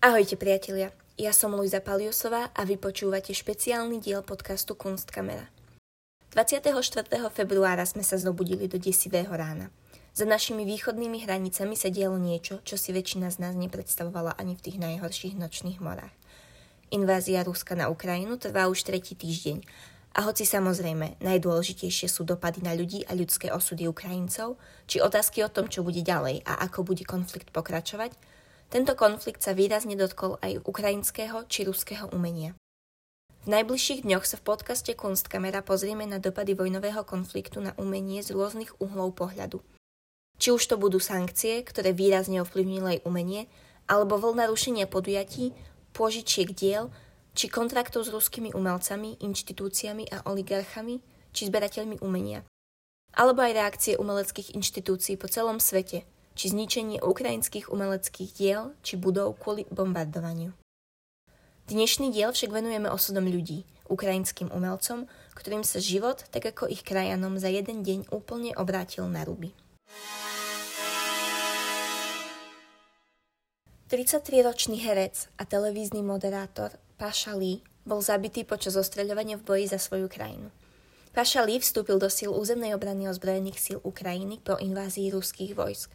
Ahojte priatelia, ja som Luisa Paliusová a vy počúvate špeciálny diel podcastu Kunstkamera. 24. februára sme sa zobudili do desivého rána. Za našimi východnými hranicami sa dialo niečo, čo si väčšina z nás nepredstavovala ani v tých najhorších nočných morách. Invázia Ruska na Ukrajinu trvá už tretí týždeň a hoci samozrejme najdôležitejšie sú dopady na ľudí a ľudské osudy Ukrajincov, či otázky o tom, čo bude ďalej a ako bude konflikt pokračovať, tento konflikt sa výrazne dotkol aj ukrajinského či ruského umenia. V najbližších dňoch sa v podcaste Kunstkamera pozrieme na dopady vojnového konfliktu na umenie z rôznych uhlov pohľadu. Či už to budú sankcie, ktoré výrazne ovplyvnili aj umenie, alebo vlna rušenia podujatí, pôžičiek diel, či kontraktov s ruskými umelcami, inštitúciami a oligarchami, či zberateľmi umenia. Alebo aj reakcie umeleckých inštitúcií po celom svete, či zničenie ukrajinských umeleckých diel, či budov kvôli bombardovaniu. Dnešný diel však venujeme osudom ľudí, ukrajinským umelcom, ktorým sa život, tak ako ich krajanom, za jeden deň úplne obrátil na ruby. 33-ročný herec a televízny moderátor Paša Lee bol zabitý počas ostreľovania v boji za svoju krajinu. Paša Lee vstúpil do síl územnej obrany ozbrojených síl Ukrajiny po invázii ruských vojsk.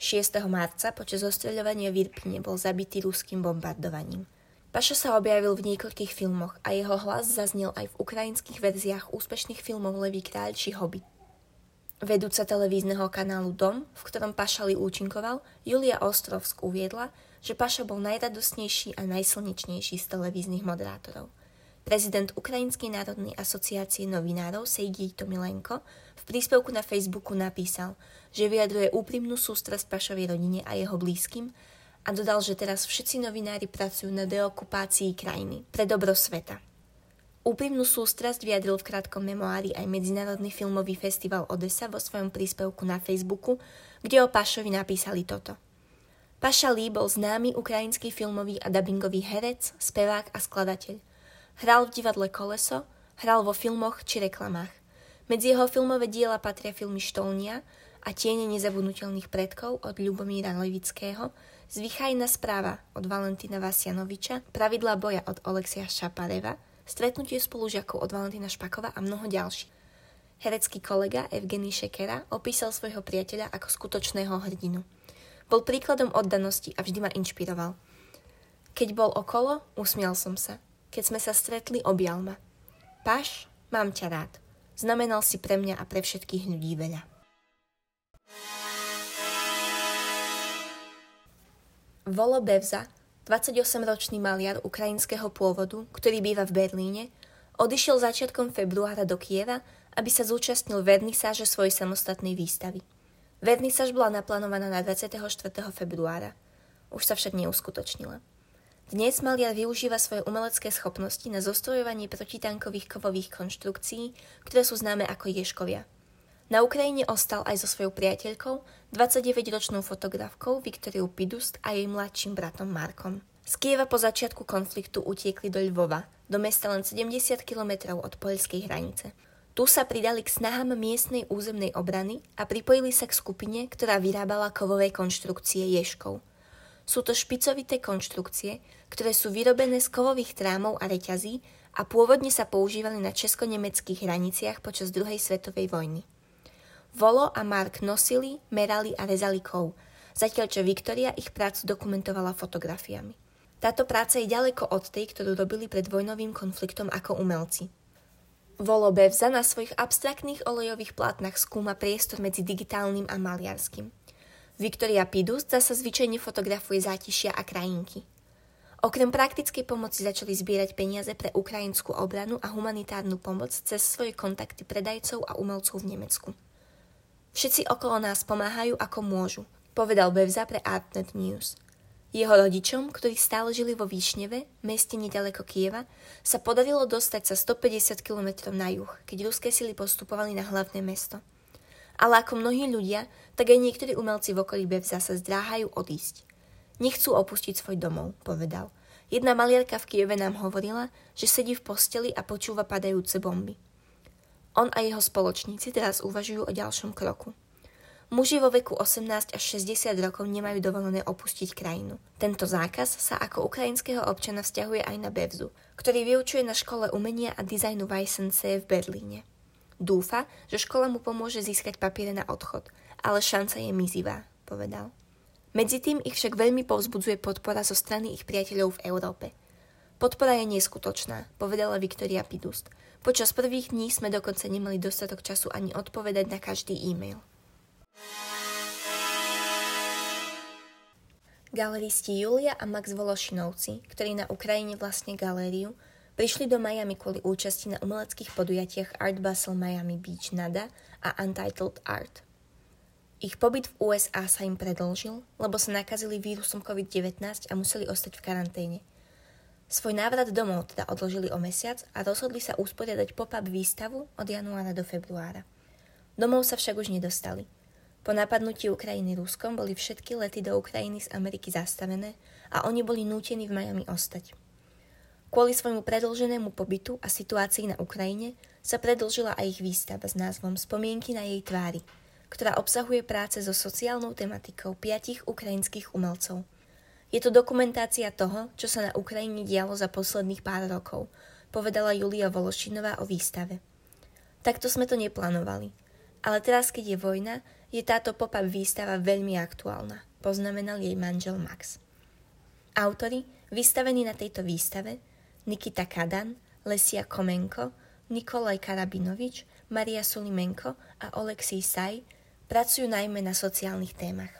6. marca počas ostreľovania v Irpine bol zabitý ruským bombardovaním. Paša sa objavil v niekoľkých filmoch a jeho hlas zaznel aj v ukrajinských verziách úspešných filmov Levý kráľ či Hobby. Vedúca televízneho kanálu Dom, v ktorom Pašali účinkoval, Julia Ostrovsk uviedla, že Paša bol najradosnejší a najslnečnejší z televíznych moderátorov. Prezident Ukrajinskej národnej asociácie novinárov Sejgij Tomilenko v príspevku na Facebooku napísal, že vyjadruje úprimnú sústrasť Pašovej rodine a jeho blízkym a dodal, že teraz všetci novinári pracujú na deokupácii krajiny pre dobro sveta. Úprimnú sústrasť vyjadril v krátkom memoári aj Medzinárodný filmový festival Odessa vo svojom príspevku na Facebooku, kde o Pašovi napísali toto – Paša Lee bol známy ukrajinský filmový a dubbingový herec, spevák a skladateľ. Hral v divadle Koleso, hral vo filmoch či reklamách. Medzi jeho filmové diela patria filmy Štolnia a Tiene nezabudnutelných predkov od Ľubomíra Levického, Zvychajná správa od Valentína Vasianoviča, Pravidla boja od Olexia Šapareva, Stretnutie spolužiakov od Valentína Špakova a mnoho ďalších. Herecký kolega Evgeny Šekera opísal svojho priateľa ako skutočného hrdinu. Bol príkladom oddanosti a vždy ma inšpiroval. Keď bol okolo, usmial som sa. Keď sme sa stretli, objal ma. Paš, mám ťa rád. Znamenal si pre mňa a pre všetkých ľudí veľa. Volo Bevza, 28-ročný maliar ukrajinského pôvodu, ktorý býva v Berlíne, odišiel začiatkom februára do Kieva, aby sa zúčastnil vernisáže svojej samostatnej výstavy. Vernisaž bola naplánovaná na 24. februára. Už sa však neuskutočnila. Dnes maliar využíva svoje umelecké schopnosti na zostrojovanie protitankových kovových konštrukcií, ktoré sú známe ako ješkovia. Na Ukrajine ostal aj so svojou priateľkou, 29-ročnou fotografkou Viktoriou Pidust a jej mladším bratom Markom. Z Kieva po začiatku konfliktu utiekli do Lvova, do mesta len 70 km od poľskej hranice. Tu sa pridali k snahám miestnej územnej obrany a pripojili sa k skupine, ktorá vyrábala kovové konštrukcie ješkov. Sú to špicovité konštrukcie, ktoré sú vyrobené z kovových trámov a reťazí a pôvodne sa používali na česko-nemeckých hraniciach počas druhej svetovej vojny. Volo a Mark nosili, merali a rezali kov, zatiaľ čo Viktoria ich prácu dokumentovala fotografiami. Táto práca je ďaleko od tej, ktorú robili pred vojnovým konfliktom ako umelci – Volo Bevza na svojich abstraktných olejových plátnach skúma priestor medzi digitálnym a maliarským. Viktoria Pidus zasa zvyčajne fotografuje zátišia a krajinky. Okrem praktickej pomoci začali zbierať peniaze pre ukrajinskú obranu a humanitárnu pomoc cez svoje kontakty predajcov a umelcov v Nemecku. Všetci okolo nás pomáhajú ako môžu, povedal Bevza pre Artnet News – jeho rodičom, ktorí stále žili vo Výšneve, meste nedaleko Kieva, sa podarilo dostať sa 150 km na juh, keď ruské sily postupovali na hlavné mesto. Ale ako mnohí ľudia, tak aj niektorí umelci v okolí Bevza sa zdráhajú odísť. Nechcú opustiť svoj domov, povedal. Jedna maliarka v Kieve nám hovorila, že sedí v posteli a počúva padajúce bomby. On a jeho spoločníci teraz uvažujú o ďalšom kroku. Muži vo veku 18 až 60 rokov nemajú dovolené opustiť krajinu. Tento zákaz sa ako ukrajinského občana vzťahuje aj na Bevzu, ktorý vyučuje na škole umenia a dizajnu Weissensee v Berlíne. Dúfa, že škola mu pomôže získať papiere na odchod, ale šanca je mizivá, povedal. Medzi ich však veľmi povzbudzuje podpora zo strany ich priateľov v Európe. Podpora je neskutočná, povedala Viktoria Pidust. Počas prvých dní sme dokonca nemali dostatok času ani odpovedať na každý e-mail. Galeristi Julia a Max Vološinovci, ktorí na Ukrajine vlastne galériu, prišli do Miami kvôli účasti na umeleckých podujatiach Art Basel Miami Beach Nada a Untitled Art. Ich pobyt v USA sa im predlžil, lebo sa nakazili vírusom COVID-19 a museli ostať v karanténe. Svoj návrat domov teda odložili o mesiac a rozhodli sa usporiadať pop-up výstavu od januára do februára. Domov sa však už nedostali – po napadnutí Ukrajiny Ruskom boli všetky lety do Ukrajiny z Ameriky zastavené a oni boli nútení v Miami ostať. Kvôli svojmu predlženému pobytu a situácii na Ukrajine sa predlžila aj ich výstava s názvom Spomienky na jej tvári, ktorá obsahuje práce so sociálnou tematikou piatich ukrajinských umelcov. Je to dokumentácia toho, čo sa na Ukrajine dialo za posledných pár rokov, povedala Julia Vološinová o výstave. Takto sme to neplánovali. Ale teraz, keď je vojna, je táto pop-up výstava veľmi aktuálna, poznamenal jej manžel Max. Autori, vystavení na tejto výstave, Nikita Kadan, Lesia Komenko, Nikolaj Karabinovič, Maria Solimenko a Oleksij Saj pracujú najmä na sociálnych témach.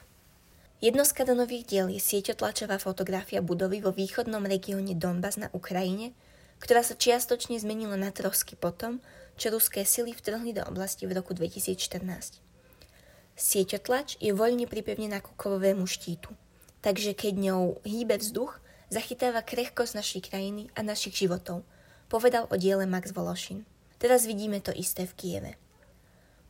Jedno z Kadanových diel je sieťotlačová fotografia budovy vo východnom regióne Donbass na Ukrajine, ktorá sa čiastočne zmenila na trosky potom, čo ruské sily vtrhli do oblasti v roku 2014. Sieťotlač je voľne pripevnená ku kovovému štítu, takže keď ňou hýbe vzduch, zachytáva krehkosť našej krajiny a našich životov, povedal o diele Max Vološin. Teraz vidíme to isté v Kieve.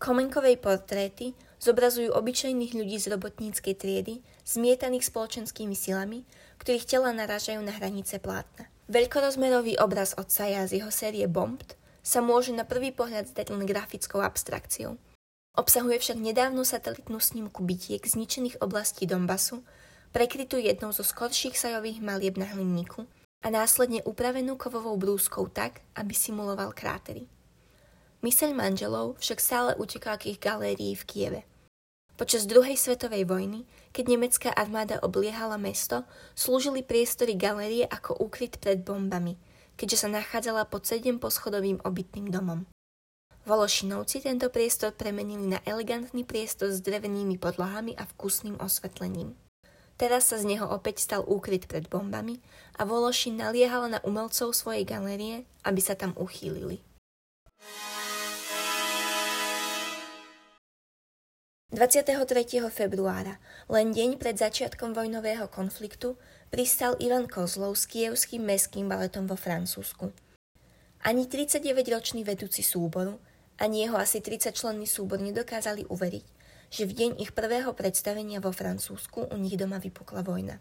Komenkovej portréty zobrazujú obyčajných ľudí z robotníckej triedy, zmietaných spoločenskými silami, ktorých tela narážajú na hranice plátna. Veľkorozmerový obraz od Saja z jeho série Bombed sa môže na prvý pohľad zdať len grafickou abstrakciou – Obsahuje však nedávnu satelitnú snímku bytiek zničených oblastí Donbasu, prekrytú jednou zo skorších sajových malieb na hlinníku a následne upravenú kovovou brúskou tak, aby simuloval krátery. Myseľ manželov však stále utekala k ich galérii v Kieve. Počas druhej svetovej vojny, keď nemecká armáda obliehala mesto, slúžili priestory galérie ako úkryt pred bombami, keďže sa nachádzala pod sedem poschodovým obytným domom. Vološinovci tento priestor premenili na elegantný priestor s drevenými podlahami a vkusným osvetlením. Teraz sa z neho opäť stal úkryt pred bombami a Vološin naliehal na umelcov svojej galérie, aby sa tam uchýlili. 23. februára, len deň pred začiatkom vojnového konfliktu, pristal Ivan Kozlov s kievským mestským baletom vo Francúzsku. Ani 39-ročný vedúci súboru, ani jeho asi 30-členný súbor nedokázali uveriť, že v deň ich prvého predstavenia vo Francúzsku u nich doma vypukla vojna.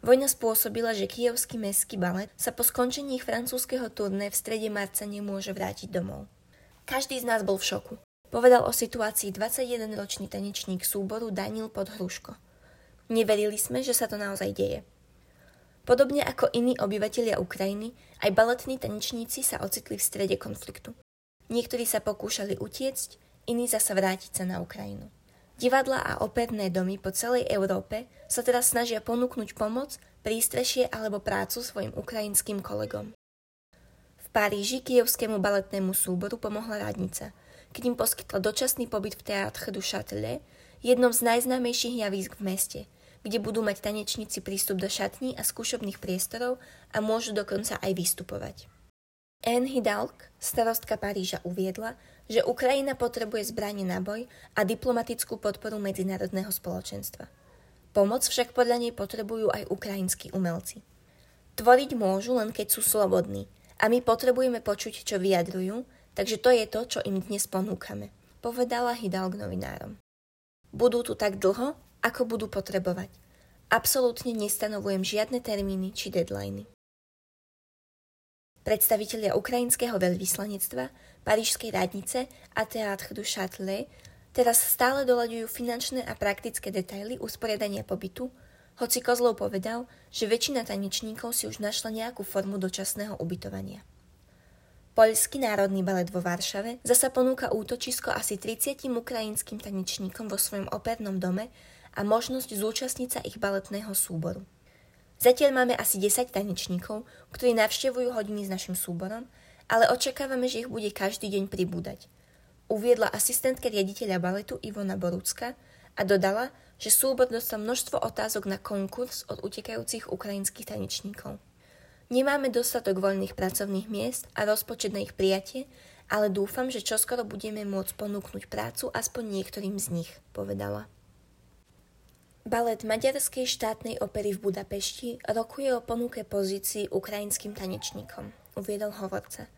Vojna spôsobila, že kievský mestský balet sa po skončení ich francúzského turné v strede marca nemôže vrátiť domov. Každý z nás bol v šoku. Povedal o situácii 21-ročný tanečník súboru Daniel Podhruško. Neverili sme, že sa to naozaj deje. Podobne ako iní obyvatelia Ukrajiny, aj baletní tanečníci sa ocitli v strede konfliktu. Niektorí sa pokúšali utiecť, iní zasa vrátiť sa na Ukrajinu. Divadla a operné domy po celej Európe sa teraz snažia ponúknuť pomoc, prístrešie alebo prácu svojim ukrajinským kolegom. V Paríži kievskému baletnému súboru pomohla radnica, keď im poskytla dočasný pobyt v Théâtre du Châtelet, jednom z najznámejších javísk v meste, kde budú mať tanečníci prístup do šatní a skúšobných priestorov a môžu dokonca aj vystupovať. Anne Hidalg, starostka Paríža, uviedla, že Ukrajina potrebuje zbranie na boj a diplomatickú podporu medzinárodného spoločenstva. Pomoc však podľa nej potrebujú aj ukrajinskí umelci. Tvoriť môžu len keď sú slobodní a my potrebujeme počuť, čo vyjadrujú, takže to je to, čo im dnes ponúkame, povedala Hidalg novinárom. Budú tu tak dlho, ako budú potrebovať. Absolútne nestanovujem žiadne termíny či deadliny. Predstavitelia ukrajinského veľvyslanectva, Parížskej radnice a Théâtre du Châtelet Teraz stále doľaďujú finančné a praktické detaily usporiadania pobytu, hoci Kozlov povedal, že väčšina tanečníkov si už našla nejakú formu dočasného ubytovania. Poľský národný balet vo Varšave zasa ponúka útočisko asi 30 ukrajinským tanečníkom vo svojom opernom dome a možnosť zúčastniť sa ich baletného súboru. Zatiaľ máme asi 10 tanečníkov, ktorí navštevujú hodiny s našim súborom, ale očakávame, že ich bude každý deň pribúdať – uviedla asistentka riaditeľa baletu Ivona Borucka a dodala, že súbor dostal množstvo otázok na konkurs od utekajúcich ukrajinských tanečníkov. Nemáme dostatok voľných pracovných miest a rozpočet na ich prijatie, ale dúfam, že čoskoro budeme môcť ponúknuť prácu aspoň niektorým z nich, povedala. Balet Maďarskej štátnej opery v Budapešti rokuje o ponuke pozícií ukrajinským tanečníkom, uviedol hovorca –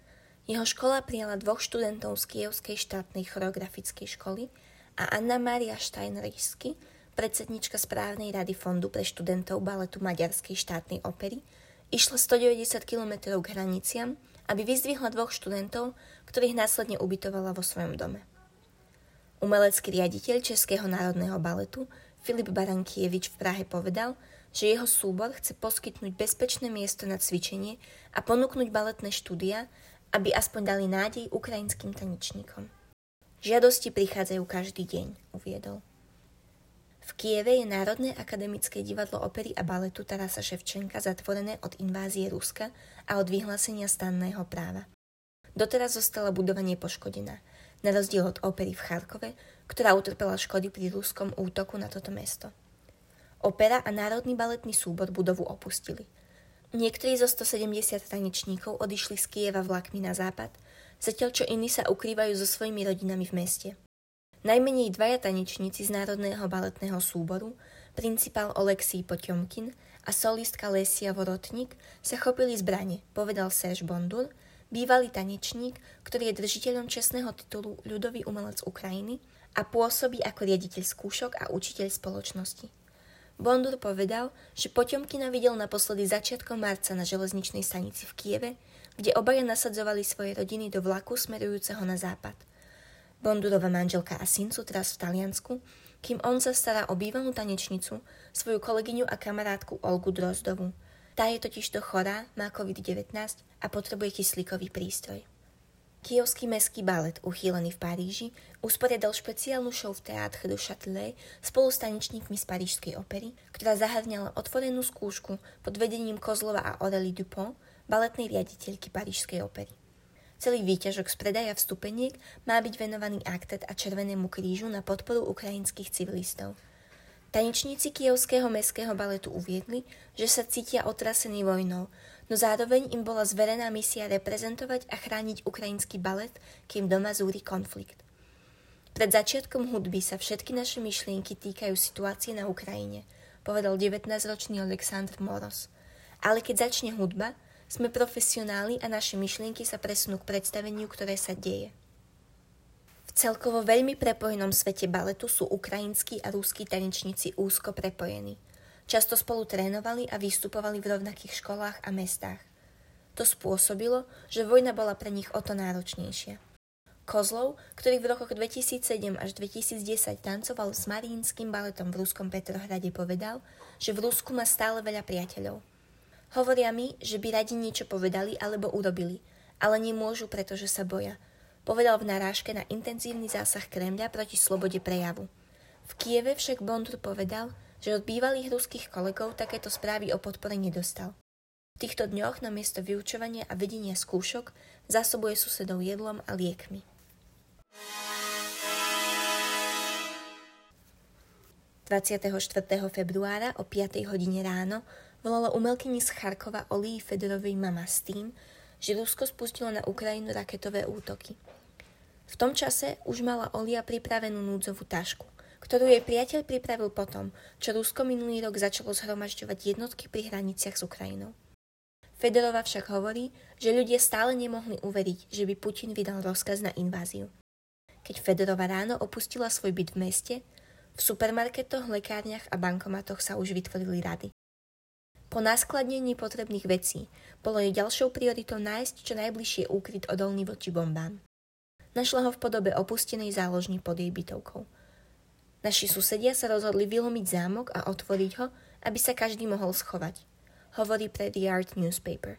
jeho škola prijala dvoch študentov z Kievskej štátnej choreografickej školy a Anna Maria Steinrichsky, predsednička správnej rady Fondu pre študentov baletu Maďarskej štátnej opery, išla 190 km k hraniciam, aby vyzdvihla dvoch študentov, ktorých následne ubytovala vo svojom dome. Umelecký riaditeľ Českého národného baletu Filip Barankievič v Prahe povedal, že jeho súbor chce poskytnúť bezpečné miesto na cvičenie a ponúknuť baletné štúdia, aby aspoň dali nádej ukrajinským tanečníkom. Žiadosti prichádzajú každý deň, uviedol. V Kieve je Národné akademické divadlo opery a baletu Tarasa Ševčenka zatvorené od invázie Ruska a od vyhlásenia stanného práva. Doteraz zostala budova nepoškodená, na rozdiel od opery v Charkove, ktorá utrpela škody pri ruskom útoku na toto mesto. Opera a Národný baletný súbor budovu opustili – Niektorí zo 170 tanečníkov odišli z Kieva vlakmi na západ, zatiaľ čo iní sa ukrývajú so svojimi rodinami v meste. Najmenej dvaja tanečníci z Národného baletného súboru, principál Oleksij Poťomkin a solistka Lesia Vorotník sa chopili zbrane, povedal Serge Bondur, bývalý tanečník, ktorý je držiteľom čestného titulu ľudový umelec Ukrajiny a pôsobí ako riaditeľ skúšok a učiteľ spoločnosti. Bondur povedal, že Poťomkina videl naposledy začiatkom marca na železničnej stanici v Kieve, kde obaja nasadzovali svoje rodiny do vlaku smerujúceho na západ. Bondurova manželka a syn sú teraz v Taliansku, kým on sa stará o bývalú tanečnicu, svoju kolegyňu a kamarátku Olgu Drozdovu. Tá je totižto chorá, má COVID-19 a potrebuje kyslíkový prístroj. Kievský mestský balet, uchýlený v Paríži, usporiadal špeciálnu show v Teatre du Châtelet spolu s tanečníkmi z Parížskej opery, ktorá zahrňala otvorenú skúšku pod vedením Kozlova a Aurélie Dupont, baletnej riaditeľky Parížskej opery. Celý výťažok z predaja vstupeniek má byť venovaný aktet a Červenému krížu na podporu ukrajinských civilistov. Tanečníci kievského mestského baletu uviedli, že sa cítia otrasení vojnou, no zároveň im bola zverená misia reprezentovať a chrániť ukrajinský balet, kým doma zúri konflikt. Pred začiatkom hudby sa všetky naše myšlienky týkajú situácie na Ukrajine, povedal 19-ročný Aleksandr Moros. Ale keď začne hudba, sme profesionáli a naše myšlienky sa presunú k predstaveniu, ktoré sa deje. Celkovo veľmi prepojenom svete baletu sú ukrajinskí a ruskí tanečníci úzko prepojení. Často spolu trénovali a vystupovali v rovnakých školách a mestách. To spôsobilo, že vojna bola pre nich o to náročnejšia. Kozlov, ktorý v rokoch 2007 až 2010 tancoval s Marínským baletom v ruskom Petrohrade, povedal, že v Rusku má stále veľa priateľov. Hovoria mi, že by radi niečo povedali alebo urobili, ale nemôžu, pretože sa boja. Povedal v narážke na intenzívny zásah Kremľa proti slobode prejavu. V Kieve však Bondur povedal, že od bývalých ruských kolegov takéto správy o podpore nedostal. V týchto dňoch na miesto vyučovania a vedenia skúšok zásobuje susedov jedlom a liekmi. ...24. februára o 5. hodine ráno volala umelkyni z Charkova Olii Fedorovej mama s tým, že Rusko spustilo na Ukrajinu raketové útoky. V tom čase už mala Olia pripravenú núdzovú tašku ktorú jej priateľ pripravil potom, čo Rusko minulý rok začalo zhromažďovať jednotky pri hraniciach s Ukrajinou. Fedorova však hovorí, že ľudia stále nemohli uveriť, že by Putin vydal rozkaz na inváziu. Keď Fedorova ráno opustila svoj byt v meste, v supermarketoch, lekárniach a bankomatoch sa už vytvorili rady. Po naskladnení potrebných vecí bolo jej ďalšou prioritou nájsť čo najbližšie úkryt odolný voči bombám. Našla ho v podobe opustenej záložní pod jej bytovkou. Naši susedia sa rozhodli vylomiť zámok a otvoriť ho, aby sa každý mohol schovať. Hovorí pre The Art Newspaper.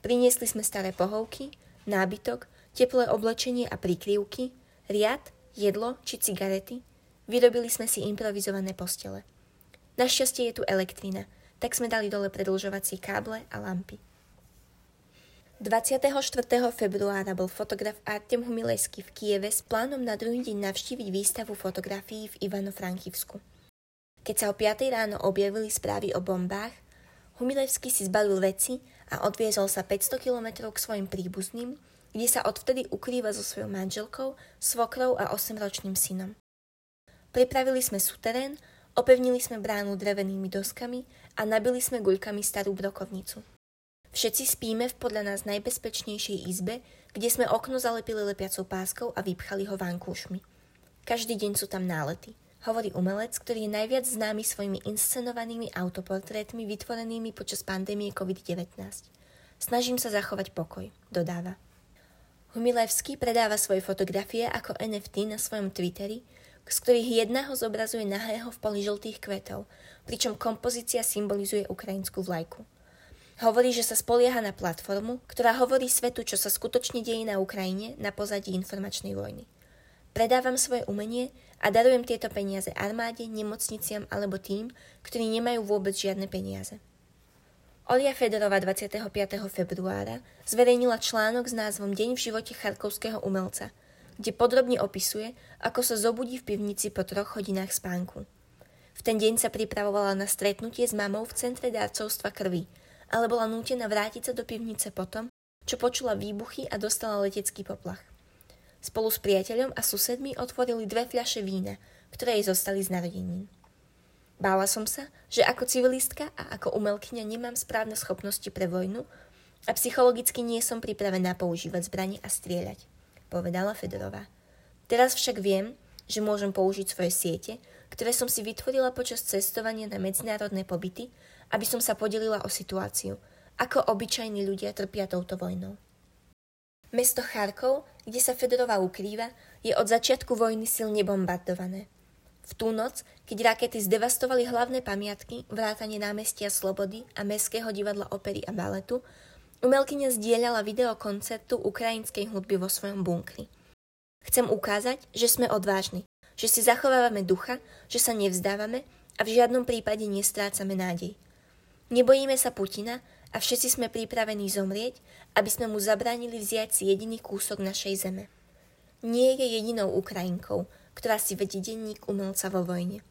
Priniesli sme staré pohovky, nábytok, teplé oblečenie a prikryvky, riad, jedlo či cigarety. Vyrobili sme si improvizované postele. Našťastie je tu elektrina, tak sme dali dole predlžovacie káble a lampy. 24. februára bol fotograf Artem Humilesky v Kieve s plánom na druhý deň navštíviť výstavu fotografií v Ivano-Frankivsku. Keď sa o 5. ráno objavili správy o bombách, Humilevský si zbalil veci a odviezol sa 500 km k svojim príbuzným, kde sa odvtedy ukrýva so svojou manželkou, svokrou a 8-ročným synom. Pripravili sme suterén, opevnili sme bránu drevenými doskami a nabili sme guľkami starú brokovnicu. Všetci spíme v podľa nás najbezpečnejšej izbe, kde sme okno zalepili lepiacou páskou a vypchali ho vankúšmi. Každý deň sú tam nálety, hovorí umelec, ktorý je najviac známy svojimi inscenovanými autoportrétmi vytvorenými počas pandémie COVID-19. Snažím sa zachovať pokoj, dodáva. Humilevský predáva svoje fotografie ako NFT na svojom Twitteri, z ktorých jedného zobrazuje nahého v poli žltých kvetov, pričom kompozícia symbolizuje ukrajinskú vlajku. Hovorí, že sa spolieha na platformu, ktorá hovorí svetu, čo sa skutočne deje na Ukrajine na pozadí informačnej vojny. Predávam svoje umenie a darujem tieto peniaze armáde, nemocniciam alebo tým, ktorí nemajú vôbec žiadne peniaze. Olia Fedorová 25. februára zverejnila článok s názvom Deň v živote charkovského umelca, kde podrobne opisuje, ako sa zobudí v pivnici po troch hodinách spánku. V ten deň sa pripravovala na stretnutie s mamou v centre darcovstva krvi – ale bola nútená vrátiť sa do pivnice potom, čo počula výbuchy a dostala letecký poplach. Spolu s priateľom a susedmi otvorili dve fľaše vína, ktoré jej zostali z narodenín. Bála som sa, že ako civilistka a ako umelkyňa nemám správne schopnosti pre vojnu a psychologicky nie som pripravená používať zbranie a strieľať, povedala Fedorová. Teraz však viem, že môžem použiť svoje siete, ktoré som si vytvorila počas cestovania na medzinárodné pobyty aby som sa podelila o situáciu, ako obyčajní ľudia trpia touto vojnou. Mesto Charkov, kde sa Fedorová ukrýva, je od začiatku vojny silne bombardované. V tú noc, keď rakety zdevastovali hlavné pamiatky, vrátanie námestia Slobody a Mestského divadla opery a baletu, umelkyňa zdieľala video koncertu ukrajinskej hudby vo svojom bunkri. Chcem ukázať, že sme odvážni, že si zachovávame ducha, že sa nevzdávame a v žiadnom prípade nestrácame nádej. Nebojíme sa Putina a všetci sme pripravení zomrieť, aby sme mu zabránili vziať si jediný kúsok našej zeme. Nie je jedinou Ukrajinkou, ktorá si vedie denník umelca vo vojne.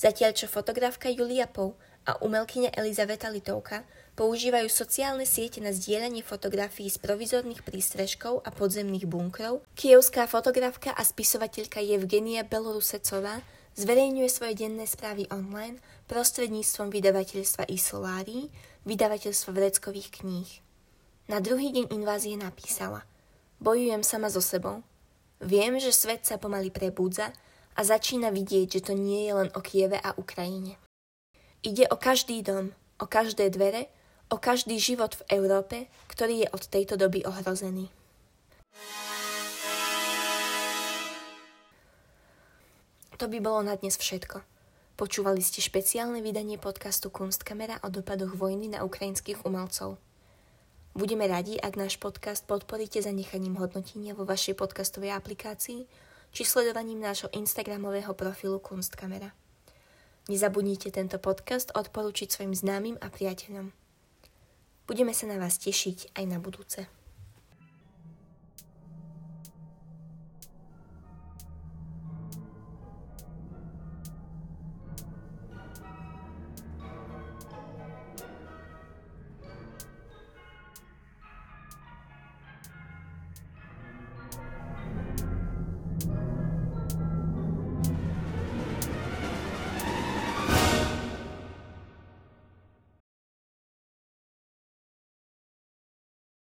Zatiaľ čo fotografka Julia Pou a umelkyňa Elizaveta Litovka používajú sociálne siete na zdieľanie fotografií z provizorných prístrežkov a podzemných bunkrov, kievská fotografka a spisovateľka Evgenia Belorusecová Zverejňuje svoje denné správy online prostredníctvom vydavateľstva Isolári, vydavateľstva vreckových kníh. Na druhý deň invázie napísala Bojujem sama so sebou. Viem, že svet sa pomaly prebúdza a začína vidieť, že to nie je len o Kieve a Ukrajine. Ide o každý dom, o každé dvere, o každý život v Európe, ktorý je od tejto doby ohrozený. To by bolo na dnes všetko. Počúvali ste špeciálne vydanie podcastu Kunstkamera o dopadoch vojny na ukrajinských umelcov. Budeme radi, ak náš podcast podporíte zanechaním hodnotenia vo vašej podcastovej aplikácii či sledovaním nášho Instagramového profilu Kunstkamera. Nezabudnite tento podcast odporúčiť svojim známym a priateľom. Budeme sa na vás tešiť aj na budúce.